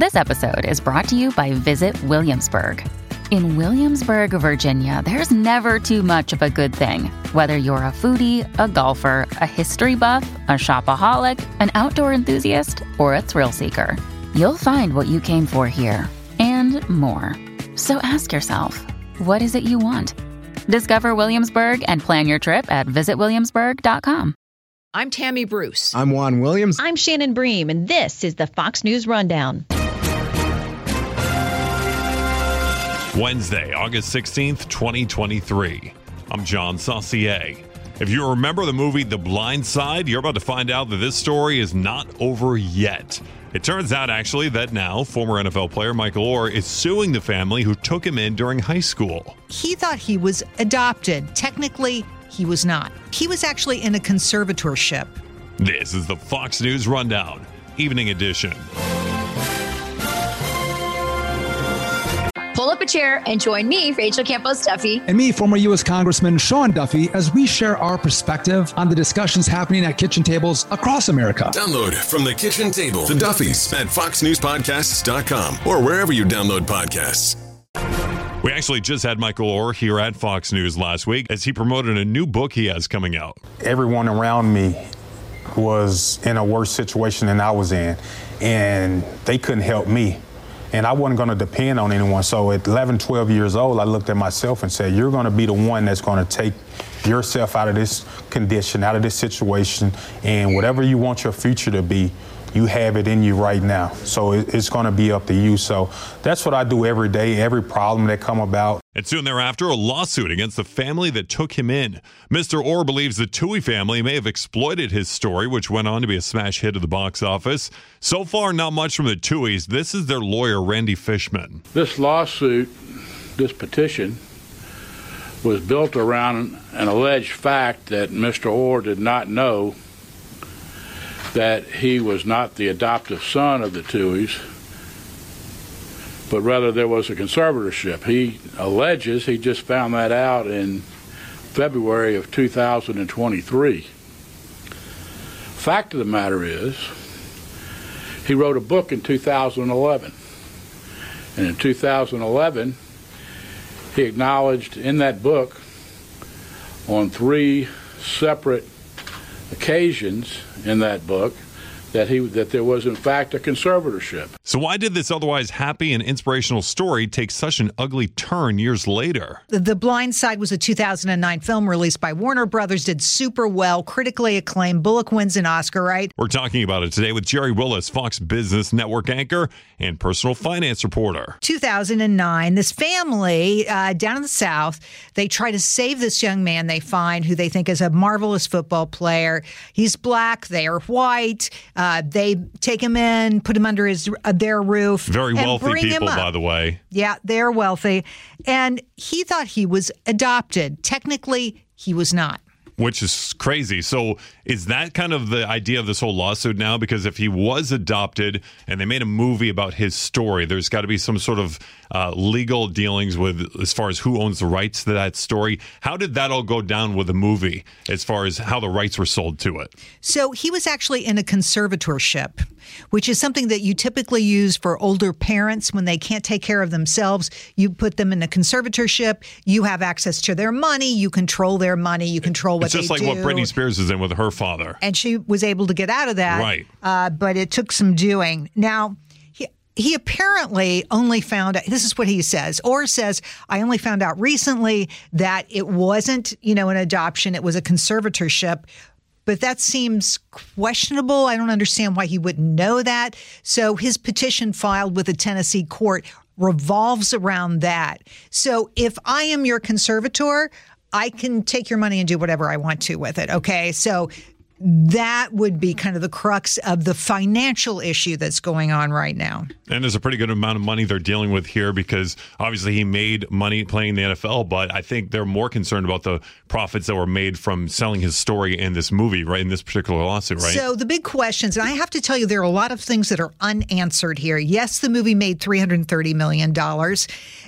This episode is brought to you by Visit Williamsburg. In Williamsburg, Virginia, there's never too much of a good thing. Whether you're a foodie, a golfer, a history buff, a shopaholic, an outdoor enthusiast, or a thrill seeker, you'll find what you came for here and more. So ask yourself, what is it you want? Discover Williamsburg and plan your trip at visitwilliamsburg.com. I'm Tammy Bruce. I'm Juan Williams. I'm Shannon Bream, and this is the Fox News Rundown. Wednesday, August 16th, 2023. I'm John Saucier. If you remember the movie The Blind Side, you're about to find out that this story is not over yet. It turns out, actually, that now former NFL player Michael Oher is suing the family who took him in during high school. He thought he was adopted. Technically, he was not. He was actually in a conservatorship. This is the Fox News Rundown, Evening Edition. Pull up a chair and join me, Rachel Campos Duffy. And me, former U.S. Congressman Sean Duffy, as we share our perspective on the discussions happening at kitchen tables across America. Download from the kitchen table the Duffys at foxnewspodcasts.com or wherever you download podcasts. We actually just had Michael Oher here at Fox News last week as he promoted a new book he has coming out. Everyone around me was in a worse situation than I was in, and they couldn't help me and I wasn't going to depend on anyone. So at 11, 12 years old, I looked at myself and said, You're going to be the one that's going to take yourself out of this condition, out of this situation, and whatever you want your future to be, you have it in you right now. So it's going to be up to you. So that's what I do every day, every problem that come about. And soon thereafter, a lawsuit against the family that took him in. Mr. Oher believes the Tuohy family may have exploited his story, which went on to be a smash hit at the box office. So far, not much from the Tuohys. This is their lawyer, Randy Fishman. This lawsuit, this petition, was built around an alleged fact that Mr. Oher did not know that he was not the adoptive son of the Tuohys, but rather there was a conservatorship. He alleges he just found that out in February of 2023. Fact of the matter is, he wrote a book in 2011. And in 2011, he acknowledged in that book on three separate occasions in that book that he that there was in fact a conservatorship. So why did this otherwise happy and inspirational story take such an ugly turn years later? The Blind Side was a 2009 film released by Warner Brothers, did super well, critically acclaimed. Bullock wins an Oscar, right? We're talking about it today with Gerri Willis, Fox Business Network anchor and personal finance reporter. 2009, this family uh, down in the South, they try to save this young man they find who they think is a marvelous football player. He's black, they are white. Uh, they take him in, put him under his uh, their roof. Very wealthy people, by the way. Yeah, they're wealthy. And he thought he was adopted. Technically, he was not which is crazy. So, is that kind of the idea of this whole lawsuit now? Because if he was adopted and they made a movie about his story, there's got to be some sort of uh, legal dealings with as far as who owns the rights to that story. How did that all go down with the movie as far as how the rights were sold to it? So, he was actually in a conservatorship, which is something that you typically use for older parents when they can't take care of themselves. You put them in a conservatorship, you have access to their money, you control their money, you control what it's just like do. what Britney Spears is in with her father. And she was able to get out of that. Right. Uh, but it took some doing. Now, he, he apparently only found out, this is what he says, or says, I only found out recently that it wasn't, you know, an adoption, it was a conservatorship. But that seems questionable. I don't understand why he wouldn't know that. So his petition filed with a Tennessee court revolves around that. So if I am your conservator, I can take your money and do whatever I want to with it. Okay. So that would be kind of the crux of the financial issue that's going on right now. And there's a pretty good amount of money they're dealing with here because obviously he made money playing the NFL, but I think they're more concerned about the profits that were made from selling his story in this movie, right? In this particular lawsuit, right? So the big questions, and I have to tell you, there are a lot of things that are unanswered here. Yes, the movie made $330 million.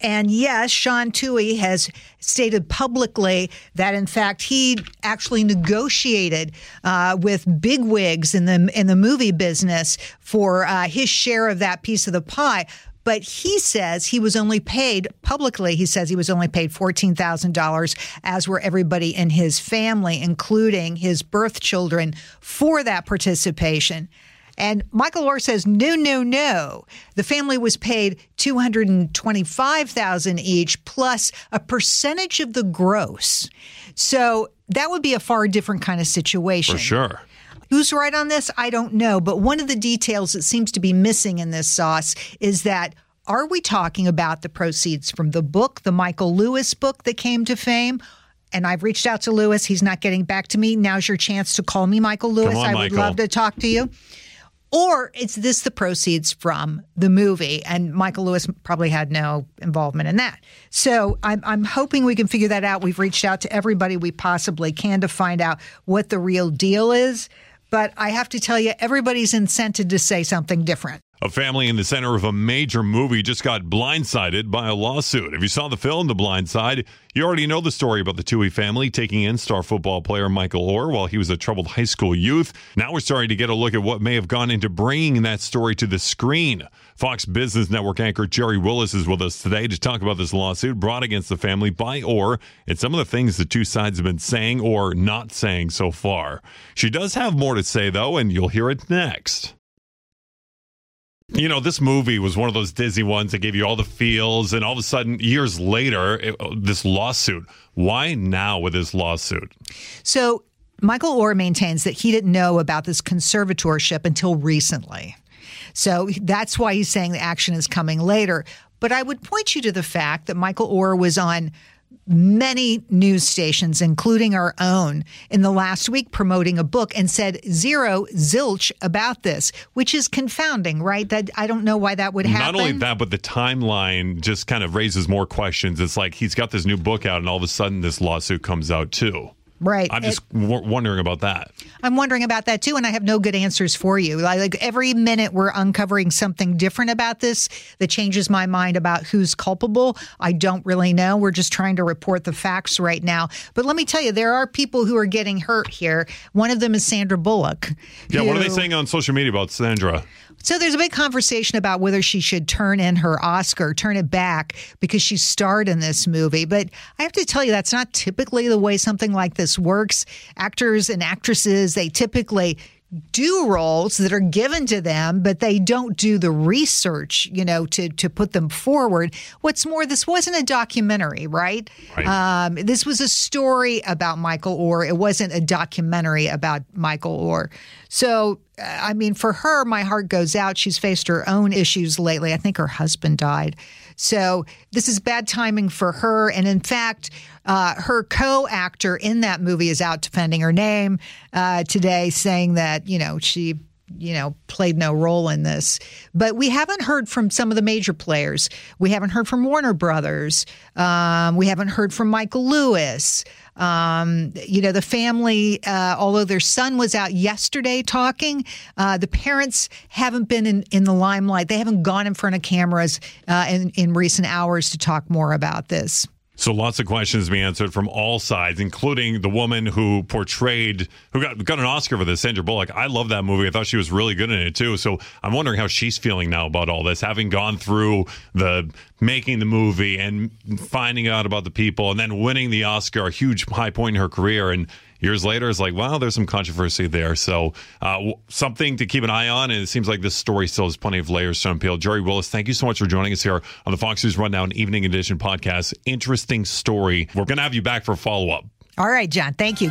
And yes, Sean Tuohy has stated publicly that, in fact, he actually negotiated uh, with bigwigs in the in the movie business for uh, his share of that piece of the pie. But he says he was only paid publicly. He says he was only paid fourteen thousand dollars, as were everybody in his family, including his birth children, for that participation. And Michael Oher says, no, no, no. The family was paid two hundred and twenty-five thousand each, plus a percentage of the gross. So that would be a far different kind of situation. For sure. Who's right on this? I don't know. But one of the details that seems to be missing in this sauce is that are we talking about the proceeds from the book, the Michael Lewis book that came to fame? And I've reached out to Lewis. He's not getting back to me. Now's your chance to call me, Michael Lewis. on, I would Michael. love to talk to you. Or is this the proceeds from the movie? And Michael Lewis probably had no involvement in that. So I'm, I'm hoping we can figure that out. We've reached out to everybody we possibly can to find out what the real deal is. But I have to tell you, everybody's incented to say something different. A family in the center of a major movie just got blindsided by a lawsuit. If you saw the film The Blind Side, you already know the story about the Tuohy family taking in star football player Michael Oher while he was a troubled high school youth. Now we're starting to get a look at what may have gone into bringing that story to the screen. Fox Business Network anchor Gerri Willis is with us today to talk about this lawsuit brought against the family by Oher and some of the things the two sides have been saying or not saying so far. She does have more to say, though, and you'll hear it next. You know, this movie was one of those dizzy ones that gave you all the feels, and all of a sudden, years later, it, oh, this lawsuit. Why now with this lawsuit? So Michael Oher maintains that he didn't know about this conservatorship until recently. So that's why he's saying the action is coming later. But I would point you to the fact that Michael Oher was on many news stations, including our own, in the last week promoting a book and said zero zilch about this, which is confounding, right? That I don't know why that would happen. Not only that, but the timeline just kind of raises more questions. It's like he's got this new book out, and all of a sudden, this lawsuit comes out too. Right. I'm just w- wondering about that. I'm wondering about that too, and I have no good answers for you. Like, like every minute, we're uncovering something different about this that changes my mind about who's culpable. I don't really know. We're just trying to report the facts right now. But let me tell you, there are people who are getting hurt here. One of them is Sandra Bullock. Yeah, what are they saying on social media about Sandra? So there's a big conversation about whether she should turn in her Oscar, turn it back because she starred in this movie. But I have to tell you, that's not typically the way something like this works. Actors and actresses, they typically do roles that are given to them, but they don't do the research, you know, to to put them forward. What's more, this wasn't a documentary, right? Right. Um, this was a story about Michael Oher. It wasn't a documentary about Michael Oher. So, uh, I mean, for her, my heart goes out. She's faced her own issues lately. I think her husband died. So, this is bad timing for her. And in fact, uh, her co actor in that movie is out defending her name uh, today, saying that, you know, she you know, played no role in this. But we haven't heard from some of the major players. We haven't heard from Warner Brothers. Um, we haven't heard from Michael Lewis. Um, you know, the family, uh, although their son was out yesterday talking, uh, the parents haven't been in, in the limelight. They haven't gone in front of cameras uh, in, in recent hours to talk more about this. So lots of questions being answered from all sides, including the woman who portrayed, who got got an Oscar for this, Sandra Bullock. I love that movie. I thought she was really good in it too. So I'm wondering how she's feeling now about all this, having gone through the making the movie and finding out about the people, and then winning the Oscar, a huge high point in her career, and. Years later, it's like, wow, there's some controversy there. So, uh, something to keep an eye on. And it seems like this story still has plenty of layers to unpeel. Gerri Willis, thank you so much for joining us here on the Fox News Rundown Evening Edition podcast. Interesting story. We're going to have you back for a follow up. All right, John. Thank you.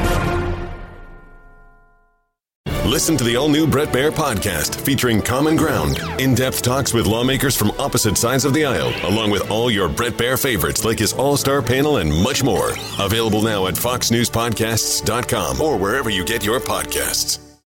Listen to the all new Bret Baier podcast featuring Common Ground, in depth talks with lawmakers from opposite sides of the aisle, along with all your Bret Baier favorites like his all star panel and much more. Available now at foxnewspodcasts.com or wherever you get your podcasts.